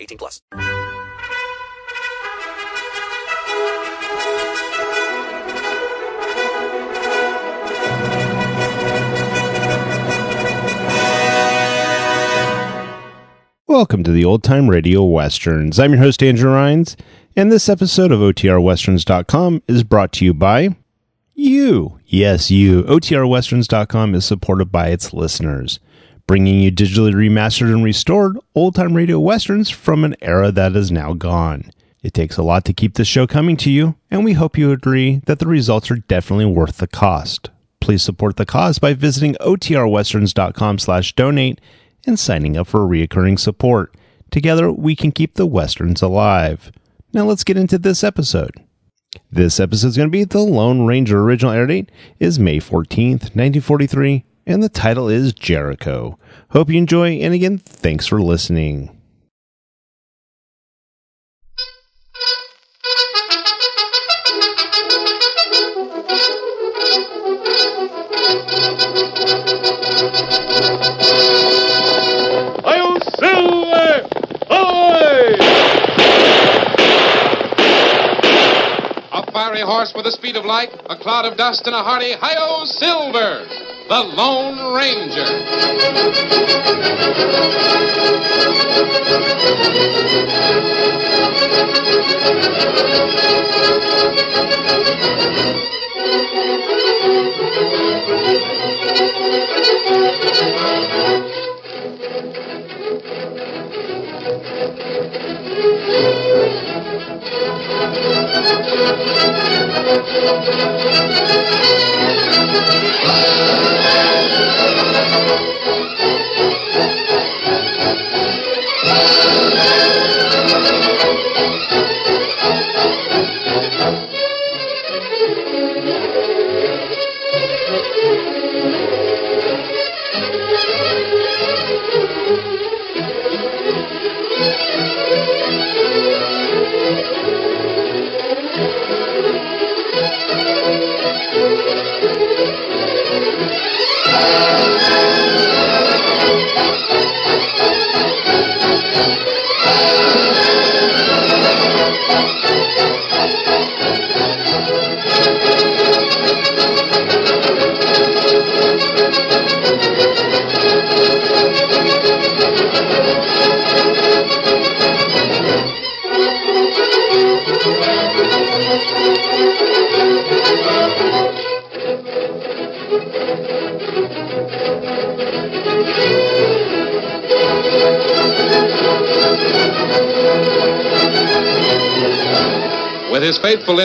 18 plus. Welcome to the Old Time Radio Westerns. I'm your host, Andrew Rhynes, and this episode of OTRWesterns.com is brought to you by you. Yes, you. OTRWesterns.com is supported by its listeners, bringing you digitally remastered and restored old time radio westerns from an era that is now gone. It takes a lot to keep this show coming to you, and we hope you agree that the results are definitely worth the cost. Please support the cause by visiting OTRWesterns.com slash donate and signing up for reoccurring support. Together, we can keep the Westerns alive. Now let's get into this episode. This episode is going to be The Lone Ranger. Original air date is May 14th, 1943, and the title is Jericho. Hope you enjoy, and again, thanks for listening. Fiery horse with the speed of light, a cloud of dust, and a hearty Hi-Yo Silver, the Lone Ranger. With his faithful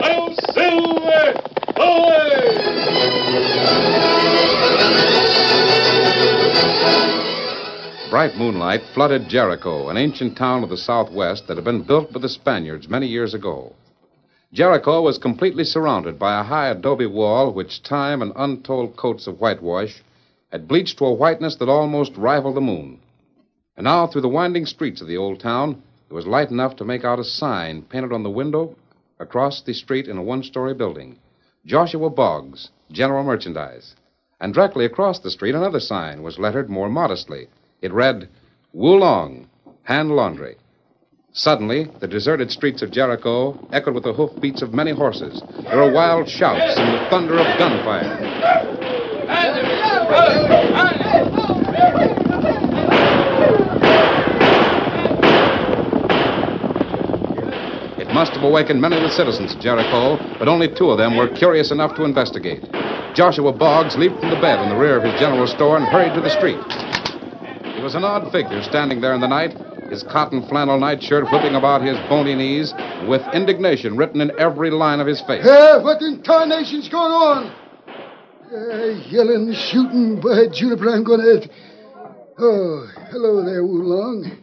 Oh, Silver! Bright moonlight flooded Jericho, an ancient town of the southwest that had been built by the Spaniards many years ago. Jericho was completely surrounded by a high adobe wall which time and untold coats of whitewash had bleached to a whiteness that almost rivaled the moon. And now, through the winding streets of the old town, there was light enough to make out a sign painted on the window across the street in a one story building Joshua Boggs, General Merchandise. And directly across the street, another sign was lettered more modestly. It read, Wulong, Hand Laundry. Suddenly, the deserted streets of Jericho echoed with the hoofbeats of many horses. There were wild shouts and the thunder of gunfire. It must have awakened many of the citizens of Jericho, but only two of them were curious enough to investigate. Joshua Boggs leaped from the bed in the rear of his general store and hurried to the street. He was an odd figure standing there in the night, his cotton flannel nightshirt whipping about his bony knees, with indignation written in every line of his face. Hey, what in tarnation's going on? Uh, yelling, shooting, by Juniper, I'm gonna. Oh, hello there, Wulong.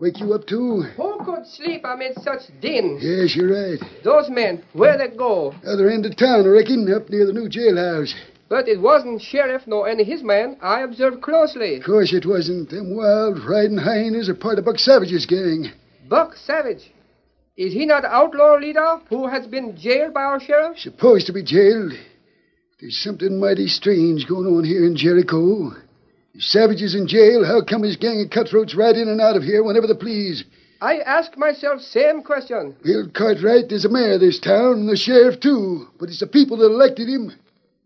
Wake you up too? Who could sleep amid such din? Yes, you're right. Those men, where they go? Other end of town, I reckon, up near the new jailhouse. But it wasn't sheriff nor any his men. I observed closely. Of course it wasn't. Them wild riding hyenas are part of Buck Savage's gang. Buck Savage. Is he not outlaw leader who has been jailed by our sheriff? Supposed to be jailed. There's something mighty strange going on here in Jericho. If Savage is in jail, how come his gang of cutthroats ride in and out of here whenever they please? I ask myself same question. Bill Cartwright is the mayor of this town, and the sheriff, too. But it's the people that elected him.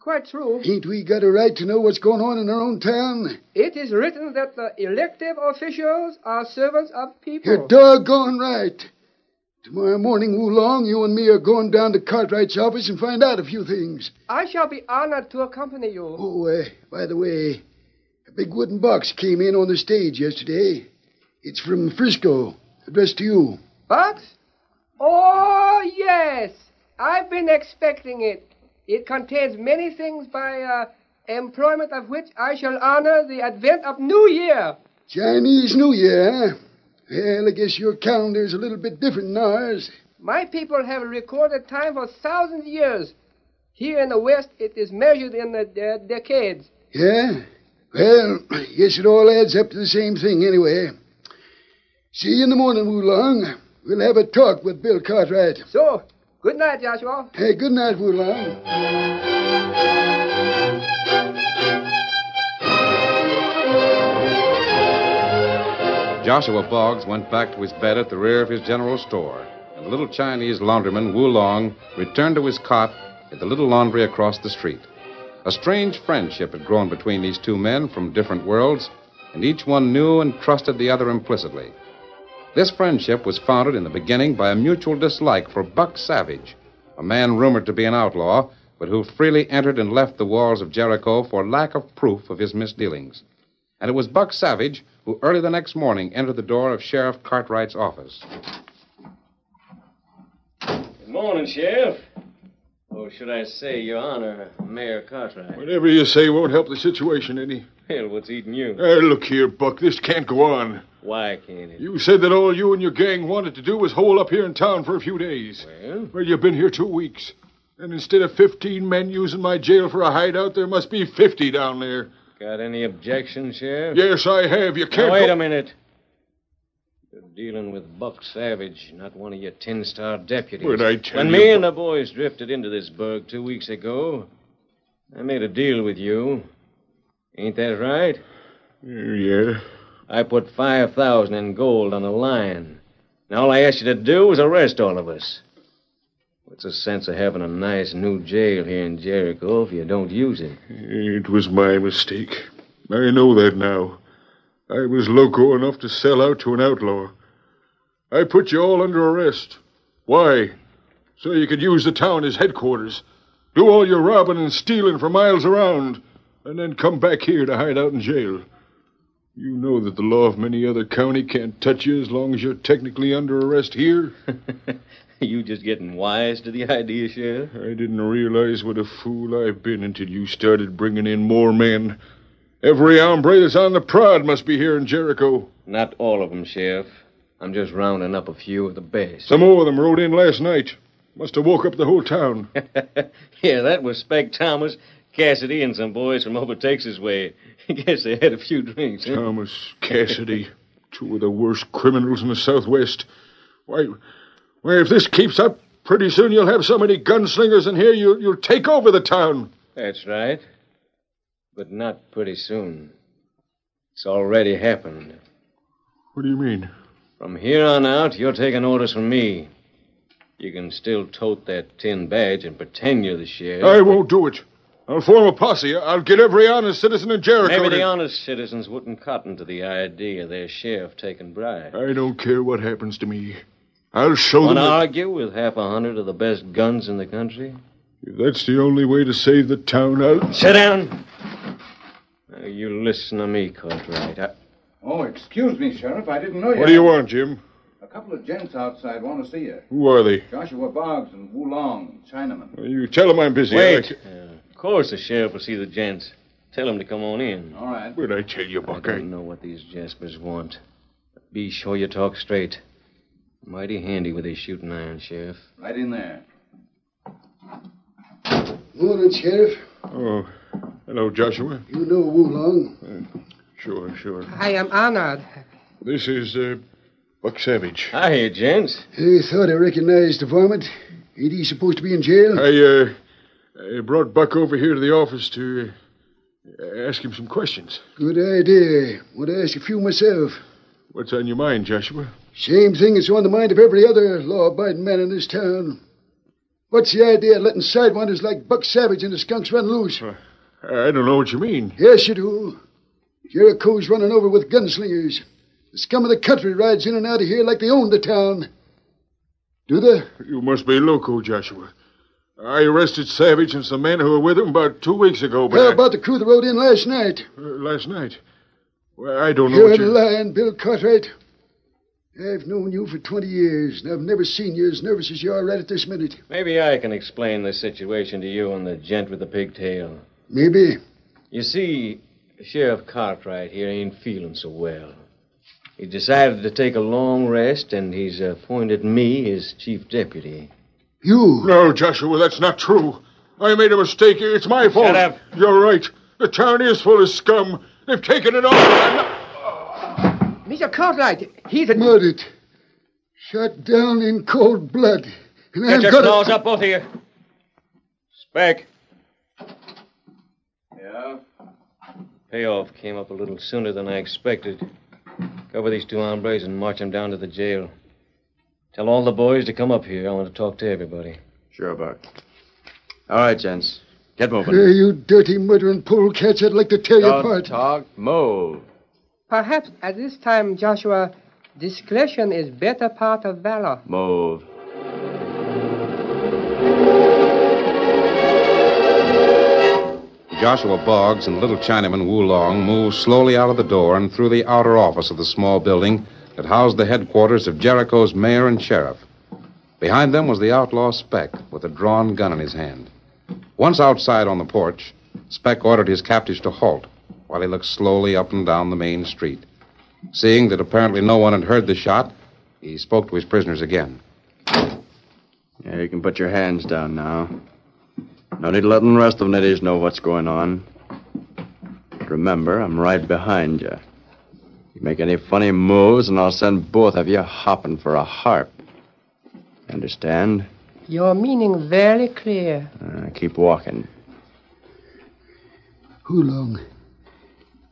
Quite true. Ain't we got a right to know what's going on in our own town? It is written that the elective officials are servants of people. You're doggone right. Tomorrow morning, Wulong, you and me are going down to Cartwright's office and find out a few things. I shall be honored to accompany you. Oh, uh, by the way, a big wooden box came in on the stage yesterday. It's from Frisco, addressed to you. Box? Oh, yes. I've been expecting it. It contains many things by uh, employment of which I shall honor the advent of New Year. Chinese New Year, huh? Well, I guess your calendar's a little bit different than ours. My people have recorded time for thousands of years. Here in the West, it is measured in the uh, decades. Yeah? Well, I guess it all adds up to the same thing anyway. See you in the morning, Wulong. We'll have a talk with Bill Cartwright. So, good night, Joshua. Hey, good night, Wulong. Joshua Boggs went back to his bed at the rear of his general store, and the little Chinese laundryman, Wu Long, returned to his cot at the little laundry across the street. A strange friendship had grown between these two men from different worlds, and each one knew and trusted the other implicitly. This friendship was founded in the beginning by a mutual dislike for Buck Savage, a man rumored to be an outlaw, but who freely entered and left the walls of Jericho for lack of proof of his misdealings. And it was Buck Savage who early the next morning entered the door of Sheriff Cartwright's office. Good morning, Sheriff. Or should I say, Your Honor, Mayor Cartwright? Whatever you say won't help the situation any. Well, what's eating you? Hey, look here, Buck. This can't go on. Why can't it? You said that all you and your gang wanted to do was hole up here in town for a few days. Well? Well, you've been here two weeks. And instead of 15 men using my jail for a hideout, there must be 50 down there. Got any objections, Sheriff? Yes, I have. You can't. Now, wait go- a minute. You're dealing with Buck Savage, not one of your ten star deputies. What'd I tell when you, me and the boys drifted into this burg two weeks ago, I made a deal with you. Ain't that right? Yeah. I put 5000 in gold on the line. Now, all I asked you to do was arrest all of us. What's the sense of having a nice new jail here in Jericho if you don't use it? It was my mistake. I know that now. I was loco enough to sell out to an outlaw. I put you all under arrest. Why? So you could use the town as headquarters. Do all your robbing and stealing for miles around, and then come back here to hide out in jail. You know that the law of many other county can't touch you as long as you're technically under arrest here. you just getting wise to the idea, Sheriff? I didn't realize what a fool I've been until you started bringing in more men. Every hombre that's on the prod must be here in Jericho. Not all of them, Sheriff. I'm just rounding up a few of the best. Some more of them rode in last night. Must have woke up the whole town. yeah, that was Speck Thomas, Cassidy, and some boys from over Texas way. I guess they had a few drinks. Huh? Thomas, Cassidy. Two of the worst criminals in the Southwest. Why, why, if this keeps up, pretty soon you'll have so many gunslingers in here you'll, you'll take over the town. That's right. But not pretty soon. It's already happened. What do you mean? From here on out, you're taking orders from me. You can still tote that tin badge and pretend you're the sheriff. I won't do it. I'll form a posse. I'll get every honest citizen in Jericho. Maybe to- the honest citizens wouldn't cotton to the idea of their sheriff taking bribes. I don't care what happens to me. I'll show Want them. to that- argue with half a hundred of the best guns in the country? If that's the only way to save the town, I'll. Sit down. Now, you listen to me, Cartwright. I... Oh, excuse me, Sheriff. I didn't know you. What do you want, Jim? A couple of gents outside want to see you. Who are they? Joshua Boggs and Wu Long, Chinaman. You tell them I'm busy. Wait. I- Uh, of course the sheriff will see the gents. Tell him to come on in. All right. What'd I tell you, I Buck? I- don't know what these jaspers want. But be sure you talk straight. Mighty handy with his shooting iron, Sheriff. Right in there. Morning, Sheriff. Oh, hello, Joshua. You know Wu Long. Sure, sure. I am honored. This is uh, Buck Savage. Hi, here, gents. I thought I recognized the varmint. Ain't he supposed to be in jail? I uh, I brought Buck over here to the office to uh, ask him some questions. Good idea. Want to ask a few myself. What's on your mind, Joshua? Same thing that's on the mind of every other law-abiding man in this town. What's the idea of letting sidewinders like Buck Savage and the skunks run loose? I don't know what you mean. Yes, you do. Jericho's running over with gunslingers. The scum of the country rides in and out of here like they own the town. Do they? You must be loco, Joshua. I arrested Savage and some men who were with him about two weeks ago, but How I- about the crew that rode in last night? uh, last night. Well, I don't know You're what you... lying, Bill Cartwright. I've known you for 20 years, and I've never seen you as nervous as you are right at this minute. Maybe I can explain the situation to you and the gent with the pigtail. Maybe. You see, Sheriff Cartwright here ain't feeling so well. He decided to take a long rest, and he's appointed me his chief deputy. You? No, Joshua, that's not true. I made a mistake. It's my fault. Shut up. You're right. The town is full of scum. They've taken it all. Not- Mr. Cartwright, he's a... Murdered. Shot down in cold blood. And Get I've your got claws it. up, both of you. Speck. Yeah? Payoff came up a little sooner than I expected. Cover these two hombres and march them down to the jail. Tell all the boys to come up here. I want to talk to everybody. Sure, Buck. All right, gents. Get moving. Hey, you dirty murdering pool cats. I'd like to tear you Don't apart. talk. Move. Perhaps at this time, Joshua, discretion is better part of valor. Move. Joshua Boggs and little Chinaman Wu Long moved slowly out of the door and through the outer office of the small building that housed the headquarters of Jericho's mayor and sheriff. Behind them was the outlaw Speck with a drawn gun in his hand. Once outside on the porch, Speck ordered his captives to halt while he looked slowly up and down the main street. Seeing that apparently no one had heard the shot, he spoke to his prisoners again. Yeah, you can put your hands down now. No need to letting the rest of the nitties know what's going on. But remember, I'm right behind you. You make any funny moves, and I'll send both of you hopping for a harp. Understand? Your meaning very clear. Uh, keep walking. Wu Long?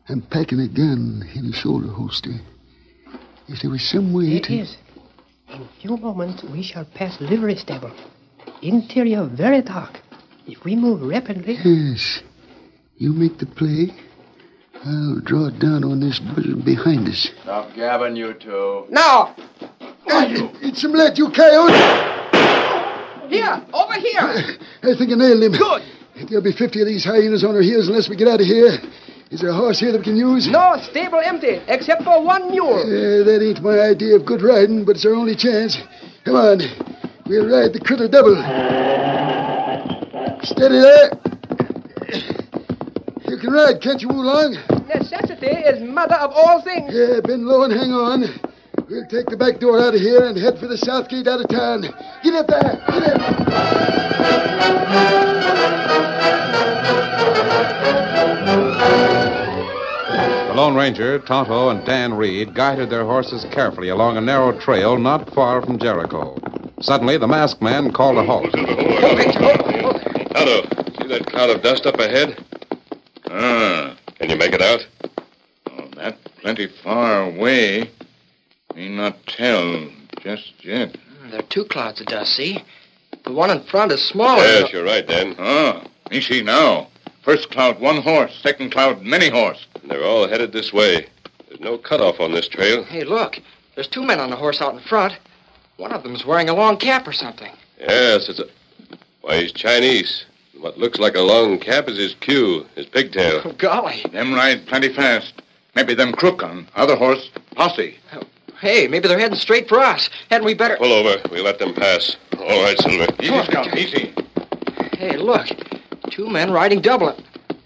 I'm packing a gun in a shoulder holster. If there was some way It to... is. In a few moments, we shall pass livery stable. Interior very dark. If we move rapidly... Yes. You make the play. I'll draw it down on this buzzer behind us. Stop gabbing, you two. Now! It's some lead, you coyote! Here! Over here! I think I nailed him. Good! There'll be 50 of these hyenas on our heels unless we get out of here. Is there a horse here that we can use? No, stable empty, except for one mule. Uh, that ain't my idea of good riding, but it's our only chance. Come on. We'll ride the critter double. Steady there. You can ride, can't you, Oolong? Necessity is mother of all things. Yeah, bend low and hang on. We'll take the back door out of here and head for the south gate out of town. Get up there. Get up. The Lone Ranger, Tonto, and Dan Reed guided their horses carefully along a narrow trail not far from Jericho. Suddenly, the masked man called a halt. Tonto, see that cloud of dust up ahead? Ah. Can you make it out? Oh, that plenty far away. May not tell just yet. There are two clouds of dust, see? The one in front is smaller. Yes, you're right, Dan. Ah, me see now. First cloud, one horse. Second cloud, many horse. They're all headed this way. There's no cutoff on this trail. Hey, look. There's two men on a horse out in front. One of them's wearing a long cap or something. Yes, it's a. Why, he's Chinese. What looks like a long cap is his cue, his pigtail. Oh, golly. Them ride plenty fast. Maybe them crook on. Other horse, posse. Oh, hey, maybe they're heading straight for us. Hadn't we better. Pull over. We'll let them pass. All right, Silver. Easy, Scout, easy. Hey, look. Two men riding double.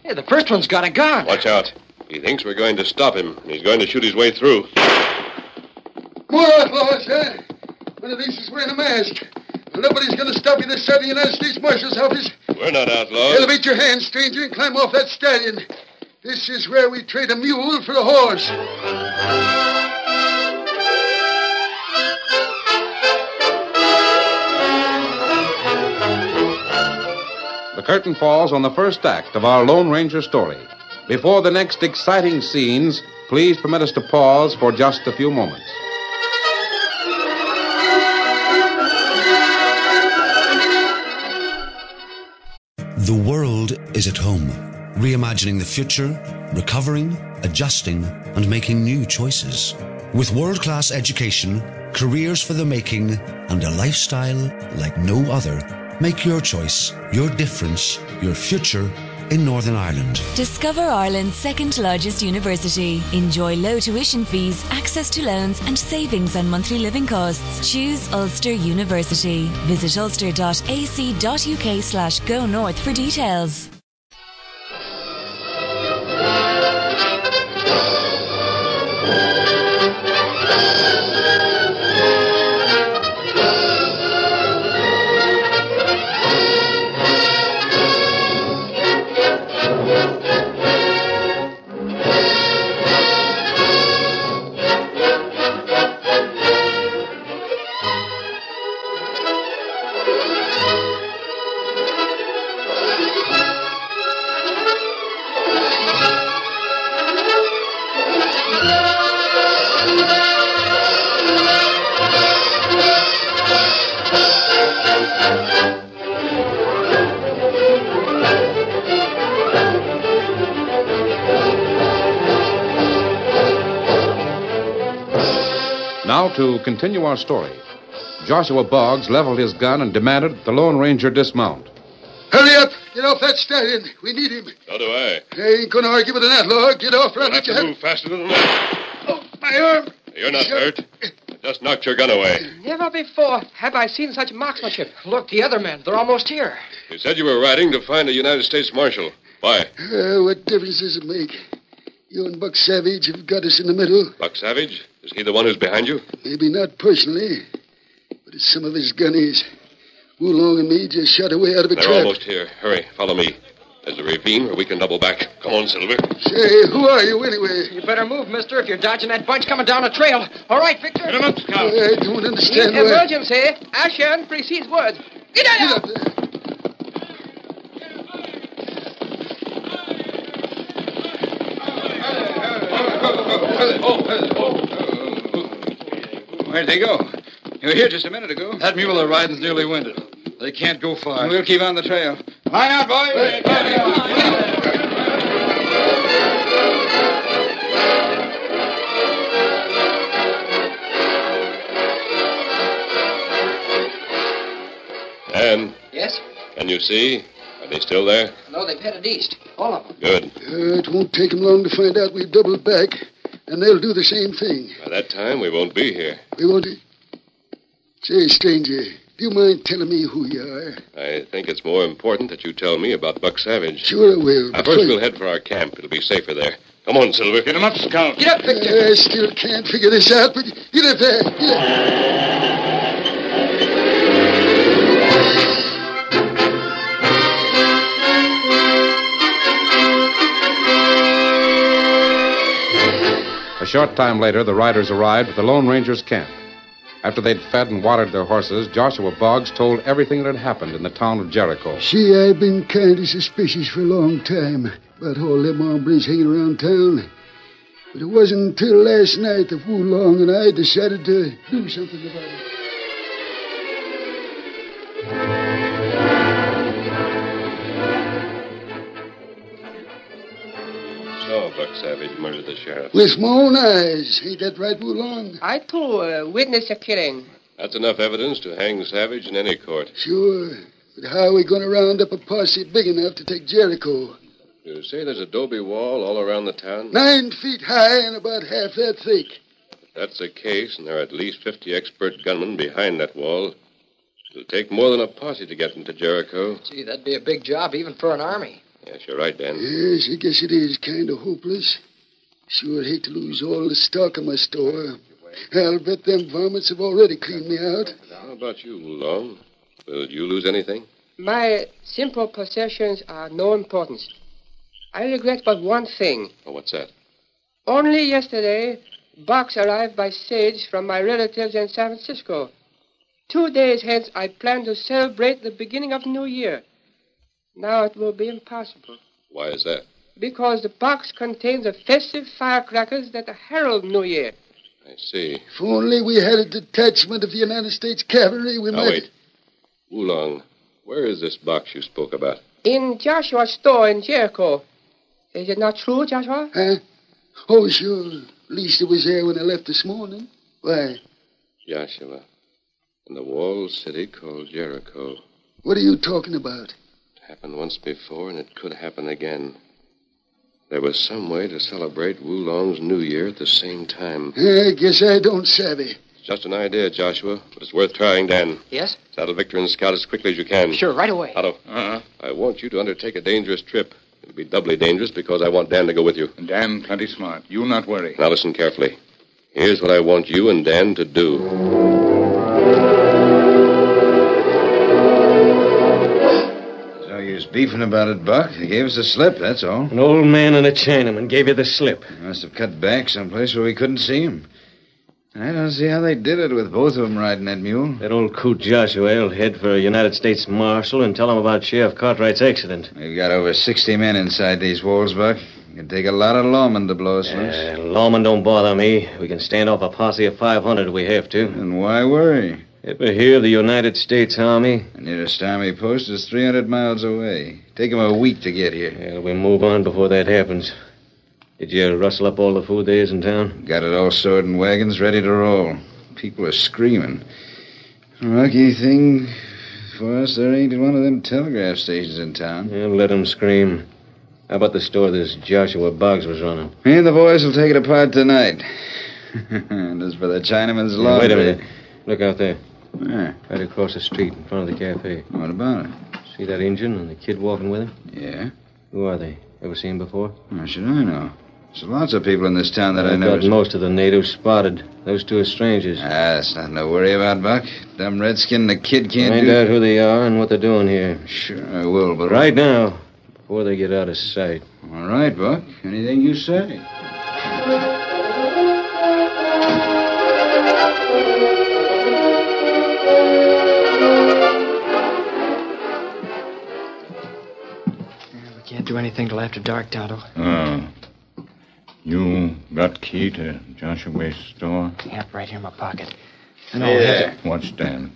Hey, the first one's got a gun. Watch out. He thinks we're going to stop him, and he's going to shoot his way through. More outlaws, huh? One of these is wearing a mask. Nobody's going to stop you this side of the United States Marshal's office. We're not outlaws. Elevate your hands, stranger, and climb off that stallion. This is where we trade a mule for a horse. The curtain falls on the first act of our Lone Ranger story. Before the next exciting scenes, please permit us to pause for just a few moments. The world is at home, reimagining the future, recovering, adjusting, and making new choices. With world class education, careers for the making, and a lifestyle like no other, make your choice, your difference, your future in Northern Ireland. Discover Ireland's second largest university. Enjoy low tuition fees, access to loans, and savings on monthly living costs. Choose Ulster University. Visit ulster.ac.uk slash go north for details. To continue our story. Joshua Boggs leveled his gun and demanded that the Lone Ranger dismount. Hurry up! Get off that stallion. We need him. So do I. I ain't going to argue with an outlaw. Get off right You'll have at to your move faster than that. Oh, My arm. You're not hurt. I just knocked your gun away. Never before have I seen such marksmanship. Look, the other men, they're almost here. You said you were riding to find a United States Marshal. Why? Uh, what difference does it make? You and Buck Savage have got us in the middle. Buck Savage? Is he the one who's behind you? Maybe not personally, but it's some of his gunnies. Wulong and me just shot away out of a They're trap. almost here. Hurry, follow me. There's a ravine where we can double back. Come on, Silver. Say, who are you anyway? You better move, mister, if you're dodging that bunch coming down the trail. All right, Victor? Get him up, Scout. I don't understand why. Emergency. Action precedes words. Get out! Get up there. Where'd they go? You were here just a minute ago. That mule they're riding's nearly winded. They can't go far. We'll keep on the trail. Line out, boys! And Yes? can you see? Are they still there? No, they've headed east. All of them. Good. Uh, it won't take them long to find out we've doubled back, and they'll do the same thing. By that time, we won't be here. We won't. Say, stranger, do you mind telling me who you are? I think it's more important that you tell me about Buck Savage. Sure I will. Now, first, first- we'll head for our camp. It'll be safer there. Come on, Silver. Get him up, Scout. Get up, Victor. I still can't figure this out, but get up there. Get up. Short time later, the riders arrived at the Lone Ranger's camp. After they'd fed and watered their horses, Joshua Boggs told everything that had happened in the town of Jericho. See, I've been kind of suspicious for a long time about all them hombres hanging around town. But it wasn't until last night that Wu Long and I decided to do something about it. Savage murdered the sheriff. With my own eyes. Ain't that right, Wu Long? I, too, uh, witnessed the killing. That's enough evidence to hang Savage in any court. Sure. But how are we going to round up a posse big enough to take Jericho? You say there's a adobe wall all around the town? Nine feet high and about half that thick. If that's the case, and there are at least 50 expert gunmen behind that wall, it'll take more than a posse to get into Jericho. Gee, that'd be a big job even for an army. Yes, you're right, Dan. Yes, I guess it is kind of hopeless. Sure hate to lose all the stock in my store. I'll bet them varmints have already cleaned me out. How about you, Long? Will you lose anything? My simple possessions are no importance. I regret but one thing. Oh, what's that? Only yesterday, Box arrived by stage from my relatives in San Francisco. Two days hence, I plan to celebrate the beginning of New Year. Now it will be impossible Why is that? because the box contains the festive firecrackers that herald New Year. I see. If only we had a detachment of the United States Cavalry, we Now, might. wait. Oolong, where is this box you spoke about? In Joshua's store in Jericho. Is it not true, Joshua? Huh? Oh, sure. At least it was there when I left this morning. Why? Joshua. In the walled city called Jericho. What are you talking about? It happened once before, and it could happen again. There was some way to celebrate Wulong's New Year at the same time. I guess I don't savvy. It's just an idea, Joshua, but it's worth trying, Dan. Yes? Saddle Victor and scout as quickly as you can. Sure, right away. Tonto, uh-huh. I want you to undertake a dangerous trip. It'll be doubly dangerous because I want Dan to go with you. Dan, plenty smart. You not worry. Now listen carefully. Here's what I want you and Dan to do. So you're beefing about it, Buck. They gave us a slip, that's all. An old man and a Chinaman gave you the slip. Must have cut back someplace where we couldn't see him. I don't see how they did it with both of them riding that mule. That old coot Joshua will head for a United States Marshal and tell him about Sheriff Cartwright's accident. We've got over 60 men inside these walls, Buck. It'd take a lot of lawmen to blow us loose. Uh, lawmen don't bother me. We can stand off a posse of 500 if we have to. And why worry? Ever hear of the United States Army? The nearest army post is 300 miles away. Take Take 'em a week to get here. Yeah, we move on before that happens. Did you rustle up all the food there is in town? Got it all stored in wagons ready to roll. People are screaming. Lucky thing for us, there ain't one of them telegraph stations in town. Yeah, let 'em scream. How about the store this Joshua Boggs was running? Me and the boys will take it apart tonight. and as for the Chinaman's laundry... wait a minute. Look out there. Where? Right across the street in front of the cafe. What about it? See that Injun and the kid walking with him? Yeah? Who are they? Ever seen before? How should I know? There's lots of people in this town that I I've never... got most of the natives spotted. Those two are strangers. Ah, that's nothing to worry about, Buck. Dumb redskin and the kid can't Find do... out who they are and what they're doing here. Sure I will, but... Right now, before they get out of sight. All right, Buck. Anything you say. can't do anything till after dark, Tonto. Oh. You got key to Joshua's store? Yep, right here in my pocket. And Yeah. Uh, I'll have to- What's Dan?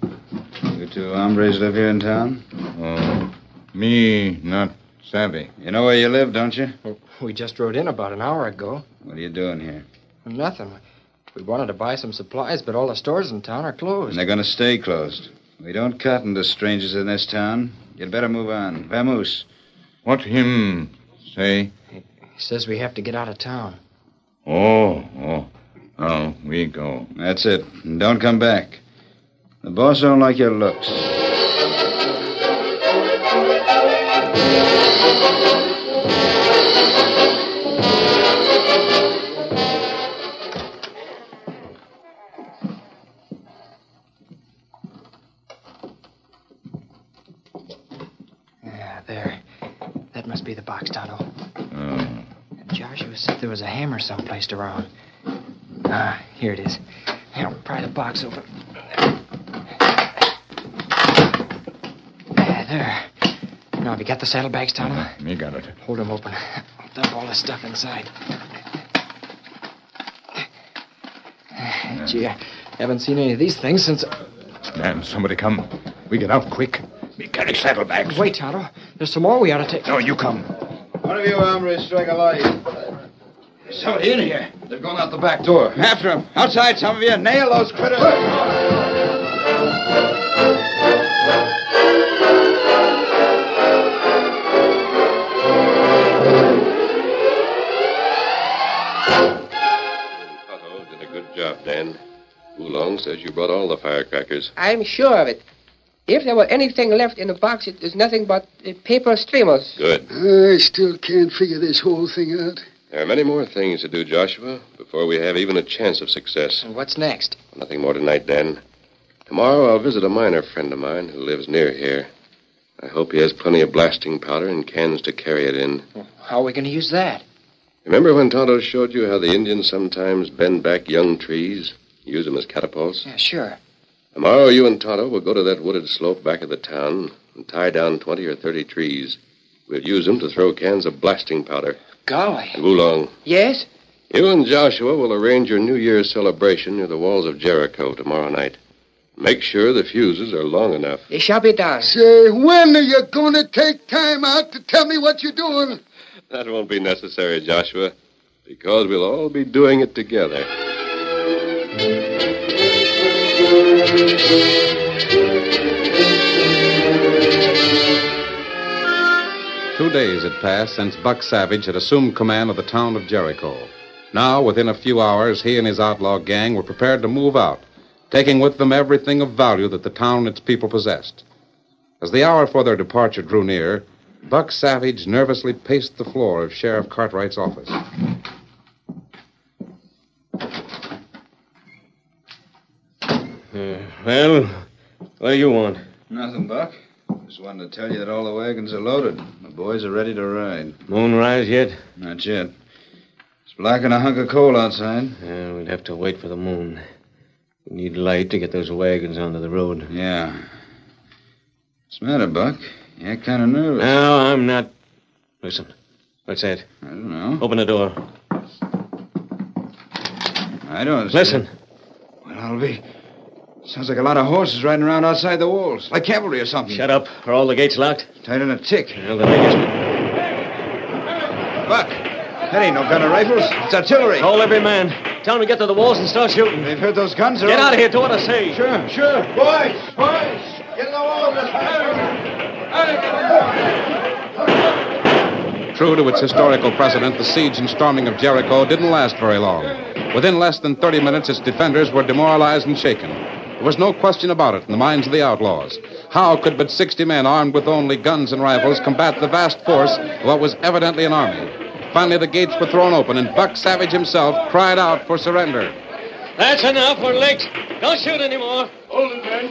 You two hombres live here in town? Oh, me not savvy. You know where you live, don't you? We just rode in about an hour ago. What are you doing here? Nothing. We wanted to buy some supplies, but all the stores in town are closed. And they're going to stay closed. We don't cotton to strangers in this town. You'd better move on. Vamoose. What him say? He says we have to get out of town. Oh, oh. Oh, we go. That's it. And don't come back. The boss don't like your looks. Hammer someplace around. Ah, here it is. Here, I'll pry the box open. Ah, there. Now, have you got the saddlebags, Tonto? Me got it. Hold them open. I'll dump all the stuff inside. Ah, Gee, I haven't seen any of these things since. Man, somebody come. We get out quick. Me carry saddlebags. Wait, Tonto. There's some more we ought to take. No, you come. One of you hombres strike a light. There's somebody in here. They're going out the back door. After them. Outside, some of you. Nail those critters. Tonto did a good job, Dan. Oolong says you brought all the firecrackers. I'm sure of it. If there were anything left in the box, it is nothing but uh, paper streamers. Good. I still can't figure this whole thing out. There are many more things to do, Joshua, before we have even a chance of success. And what's next? Nothing more tonight, Dan. Tomorrow I'll visit a miner friend of mine who lives near here. I hope he has plenty of blasting powder and cans to carry it in. How are we going to use that? Remember when Tonto showed you how the Indians sometimes bend back young trees, use them as catapults? Yeah, sure. Tomorrow you and Tonto will go to that wooded slope back of the town and tie down 20 or 30 trees. We'll use them to throw cans of blasting powder. Golly. Wulong, Yes? you and Joshua will arrange your New Year's celebration near the walls of Jericho tomorrow night. Make sure the fuses are long enough. It shall be done. Say, when are you going to take time out to tell me what you're doing? That won't be necessary, Joshua, because we'll all be doing it together. Two days had passed since Buck Savage had assumed command of the town of Jericho. Now, within a few hours, he and his outlaw gang were prepared to move out, taking with them everything of value that the town and its people possessed. As the hour for their departure drew near, Buck Savage nervously paced the floor of Sheriff Cartwright's office. Uh, well, what do you want? Nothing, Buck. Just wanted to tell you that all the wagons are loaded. Boys are ready to ride. Moonrise yet? Not yet. It's black and a hunk of coal outside. Yeah, we'd have to wait for the moon. We need light to get those wagons onto the road. Yeah. What's the matter, Buck? You're kind of nervous. No, I'm not. Listen. What's that? I don't know. Open the door. I don't. Listen. Well, I'll be. Sounds like a lot of horses riding around outside the walls, like cavalry or something. Shut up. Are all the gates locked? Tight in a tick. Well, the biggest. Buck, that ain't no gun or rifles. It's artillery. Call every man. Tell them to get to the walls and start shooting. They've heard those guns. Get out of here. Do what I say. Sure, sure. Boys, boys, get in the walls. True to its historical precedent, the siege and storming of Jericho didn't last very long. Within less than 30 minutes, its defenders were demoralized and shaken. There was no question about it in the minds of the outlaws. How could but 60 men armed with only guns and rifles combat the vast force of what was evidently an army? Finally, the gates were thrown open, and Buck Savage himself cried out for surrender. That's enough. We're licked. Don't shoot anymore. Hold it, men.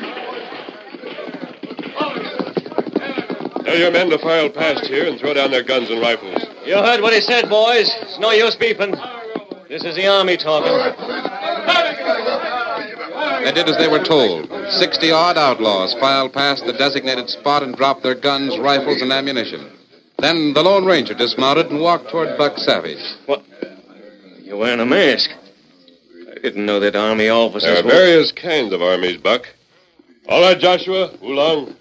Tell your men to file past here and throw down their guns and rifles. You heard what he said, boys. It's no use beeping. This is the army talking. They did as they were told. Sixty odd outlaws filed past the designated spot and dropped their guns, rifles, and ammunition. Then the Lone Ranger dismounted and walked toward Buck Savage. What? You're wearing a mask. I didn't know that army officers There are were... various kinds of armies, Buck. All right, Joshua, Oolong.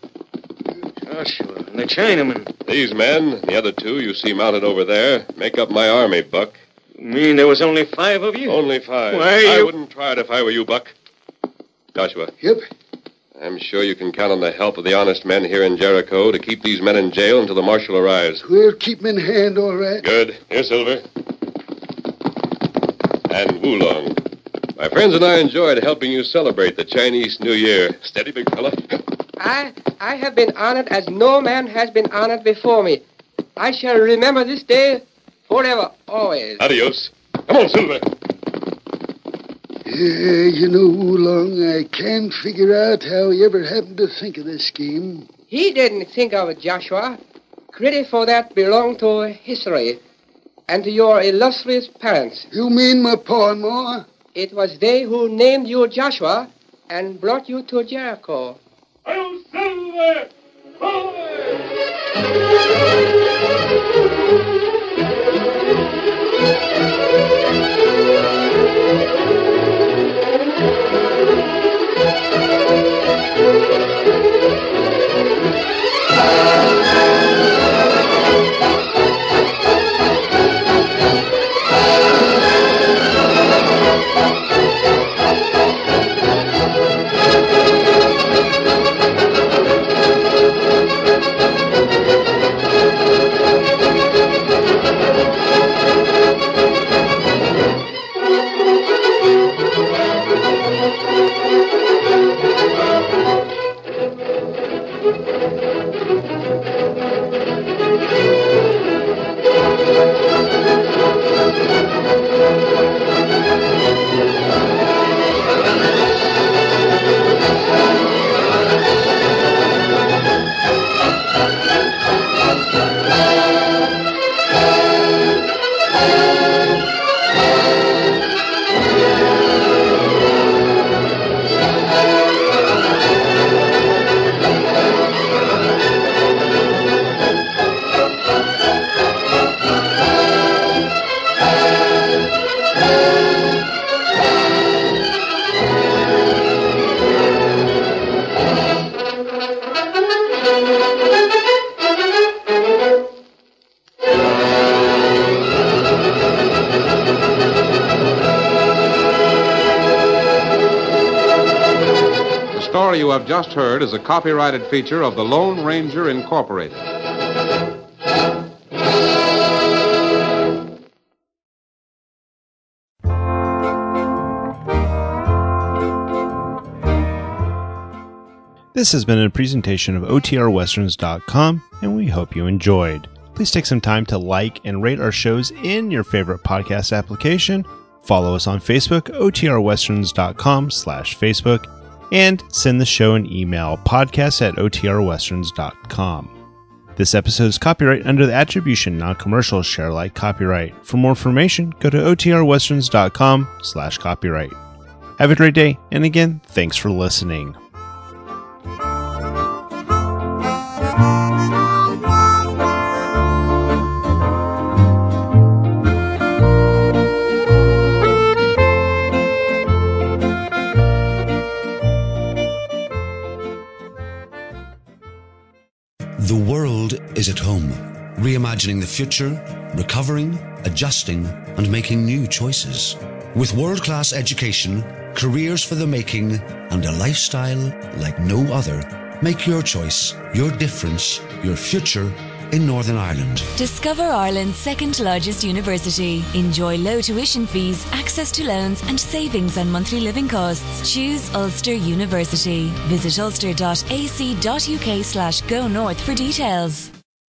Joshua, and the Chinaman. These men, the other two you see mounted over there, make up my army, Buck. You mean there was only five of you? Only five. Why, I wouldn't try it if I were you, Buck. Joshua. Yep. I'm sure you can count on the help of the honest men here in Jericho to keep these men in jail until the marshal arrives. We'll keep 'em in hand, all right. Good. Here, Silver. And Wulong. My friends and I enjoyed helping you celebrate the Chinese New Year. Steady, big fella. I, I have been honored as no man has been honored before me. I shall remember this day forever, always. Adios. Come on, Silver. Yeah, you know, Oolong, I can't figure out how he ever happened to think of this scheme. He didn't think of it, Joshua. Credit for that belonged to history and to your illustrious parents. You mean my pa and ma? It was they who named you Joshua and brought you to Jericho. The just heard is a copyrighted feature of the Lone Ranger Incorporated. This has been a presentation of OTRWesterns.com, and we hope you enjoyed. Please take some time to like and rate our shows in your favorite podcast application. Follow us on Facebook, OTRWesterns.com slash Facebook, and send the show an email, podcast at OTRWesterns.com. This episode is copyright under the attribution non-commercial share alike copyright. For more information, go to OTRWesterns.com slash copyright. Have a great day, and again, thanks for listening. Reimagining the future, recovering, adjusting, and making new choices. With world class education, careers for the making, and a lifestyle like no other, make your choice, your difference, your future in Northern Ireland. Discover Ireland's second largest university. Enjoy low tuition fees, access to loans, and savings on monthly living costs. Choose Ulster University. Visit ulster.ac.uk slash go north for details.